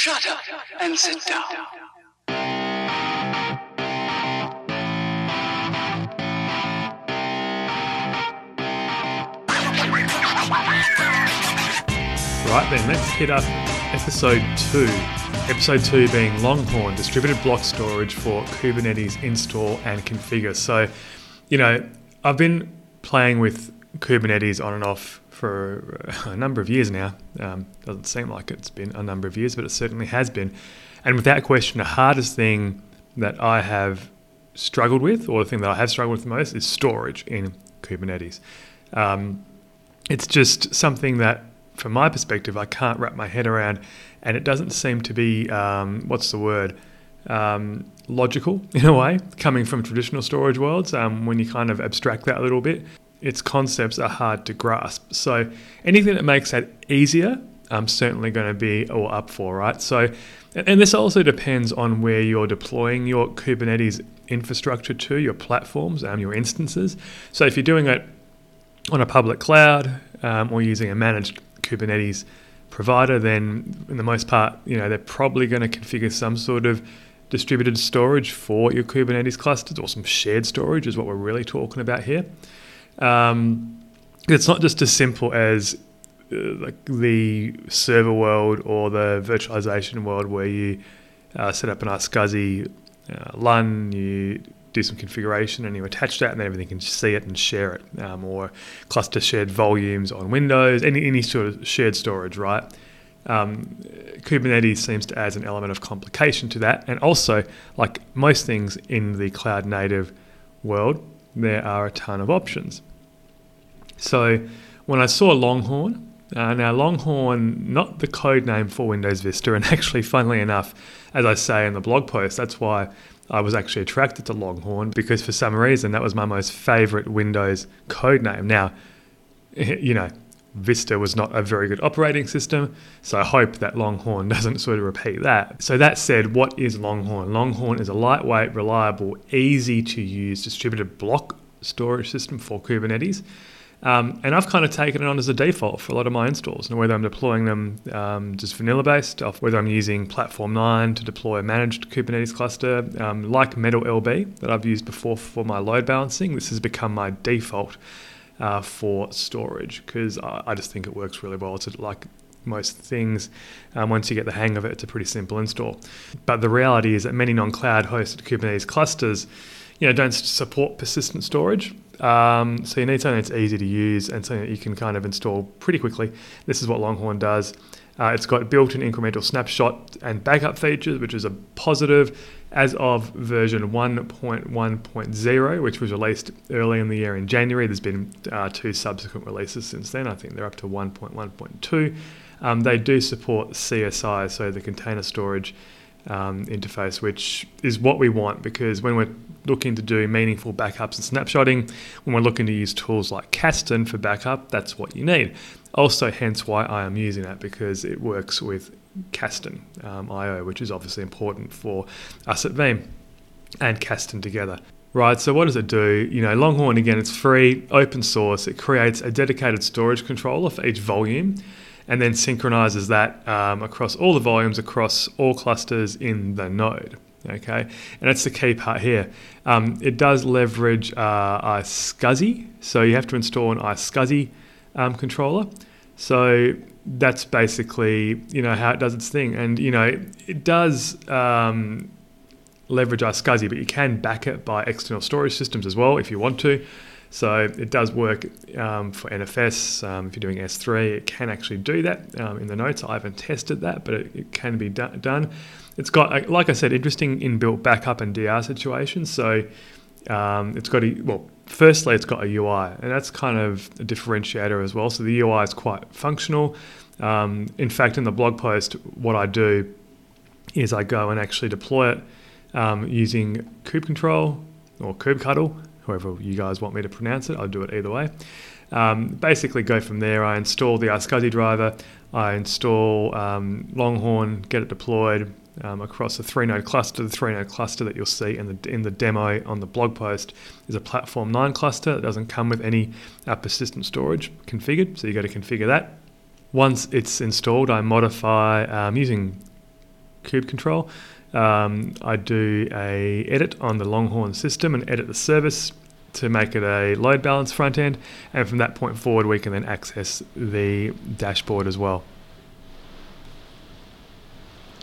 Shut up and sit down. Right then, let's hit up episode two. Episode two being Longhorn distributed block storage for Kubernetes install and configure. So, you know, I've been playing with Kubernetes on and off for a number of years now. Um, doesn't seem like it's been a number of years, but it certainly has been. And without question, the hardest thing that I have struggled with, or the thing that I have struggled with the most, is storage in Kubernetes. Um, it's just something that, from my perspective, I can't wrap my head around, and it doesn't seem to be um, what's the word um, logical in a way, coming from traditional storage worlds. Um, when you kind of abstract that a little bit, its concepts are hard to grasp. So anything that makes that easier, I'm certainly going to be all up for, right? So, and this also depends on where you're deploying your Kubernetes infrastructure to, your platforms, um, your instances. So if you're doing it on a public cloud um, or using a managed Kubernetes provider, then in the most part, you know, they're probably going to configure some sort of distributed storage for your Kubernetes clusters or some shared storage is what we're really talking about here. Um, it's not just as simple as uh, like the server world or the virtualization world where you uh, set up an iSCSI uh, LUN, you do some configuration and you attach that and then everything can see it and share it um, or cluster shared volumes on windows any, any sort of shared storage right? Um, kubernetes seems to add an element of complication to that. And also like most things in the cloud native world there are a ton of options so when i saw longhorn uh, now longhorn not the code name for windows vista and actually funnily enough as i say in the blog post that's why I was actually attracted to Longhorn because for some reason that was my most favorite Windows code name. Now, you know, Vista was not a very good operating system, so I hope that Longhorn doesn't sort of repeat that. So, that said, what is Longhorn? Longhorn is a lightweight, reliable, easy to use distributed block storage system for Kubernetes. Um, and I've kind of taken it on as a default for a lot of my installs. And whether I'm deploying them um, just vanilla based, whether I'm using Platform 9 to deploy a managed Kubernetes cluster, um, like MetalLB that I've used before for my load balancing, this has become my default uh, for storage because I, I, just think it works really well. It's like most things, um, once you get the hang of it, it's a pretty simple install. But the reality is that many non cloud hosted Kubernetes clusters you know, don't support persistent storage. Um, so you need something that's easy to use and something that you can kind of install pretty quickly. This is what Longhorn does. Uh, it's got built-in incremental snapshot and backup features, which is a positive. As of version 1.1.0, which was released early in the year in January, there's been uh, two subsequent releases since then. I think they're up to 1.1.2. Um, they do support CSI, so the container storage um, interface, which is what we want because when we're looking to do meaningful backups and snapshotting, when we're looking to use tools like Kasten for backup, that's what you need. Also, hence why I am using that because it works with Kasten um, IO, which is obviously important for us at Veeam and Kasten together. Right, so what does it do? You know, Longhorn again, it's free, open source. It creates a dedicated storage controller for each volume and then synchronizes that um, across all the volumes across all clusters in the node. Okay, and that's the key part here. Um, it does leverage uh, iSCSI, so you have to install an iSCSI um, controller. So that's basically you know how it does its thing, and you know it does um, leverage iSCSI, but you can back it by external storage systems as well if you want to. So it does work um, for NFS. Um, if you're doing S3, it can actually do that um, in the notes. I haven't tested that, but it, it can be do- done. It's got, like I said, interesting inbuilt backup and DR situations. So um, it's got a, well, firstly, it's got a UI, and that's kind of a differentiator as well. So the UI is quite functional. Um, in fact, in the blog post, what I do is I go and actually deploy it um, using kubectl or kubectl however you guys want me to pronounce it. I'll do it either way. Um, basically, go from there. I install the iSCSI driver. I install um, Longhorn, get it deployed um, across a three-node cluster. The three-node cluster that you'll see in the in the demo on the blog post is a Platform 9 cluster. It doesn't come with any uh, persistent storage configured, so you got to configure that. Once it's installed, I modify um, using kube control. Um, I do a edit on the Longhorn system and edit the service to make it a load balance front end, and from that point forward, we can then access the dashboard as well.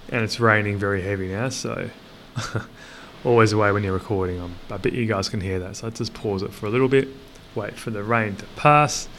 And it's raining very heavy now, so always away when you're recording. I'm, I bet you guys can hear that, so let's just pause it for a little bit, wait for the rain to pass,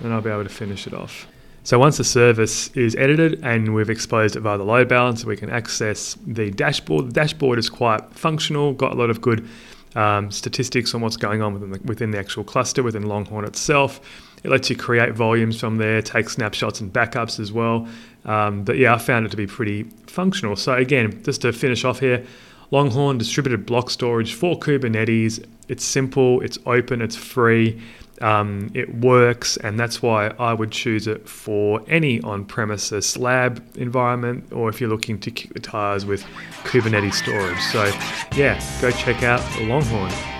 and I'll be able to finish it off. So once the service is edited and we've exposed it via the load balancer, we can access the dashboard. The dashboard is quite functional, got a lot of good um, statistics on what's going on within the, within the actual cluster, within Longhorn itself. It lets you create volumes from there, take snapshots and backups as well. Um, but yeah, I found it to be pretty functional. So again, just to finish off here, Longhorn distributed block storage for Kubernetes. It's simple, it's open, it's free. Um, it works, and that's why I would choose it for any on premises lab environment or if you're looking to kick the tires with Kubernetes storage. So, yeah, go check out Longhorn.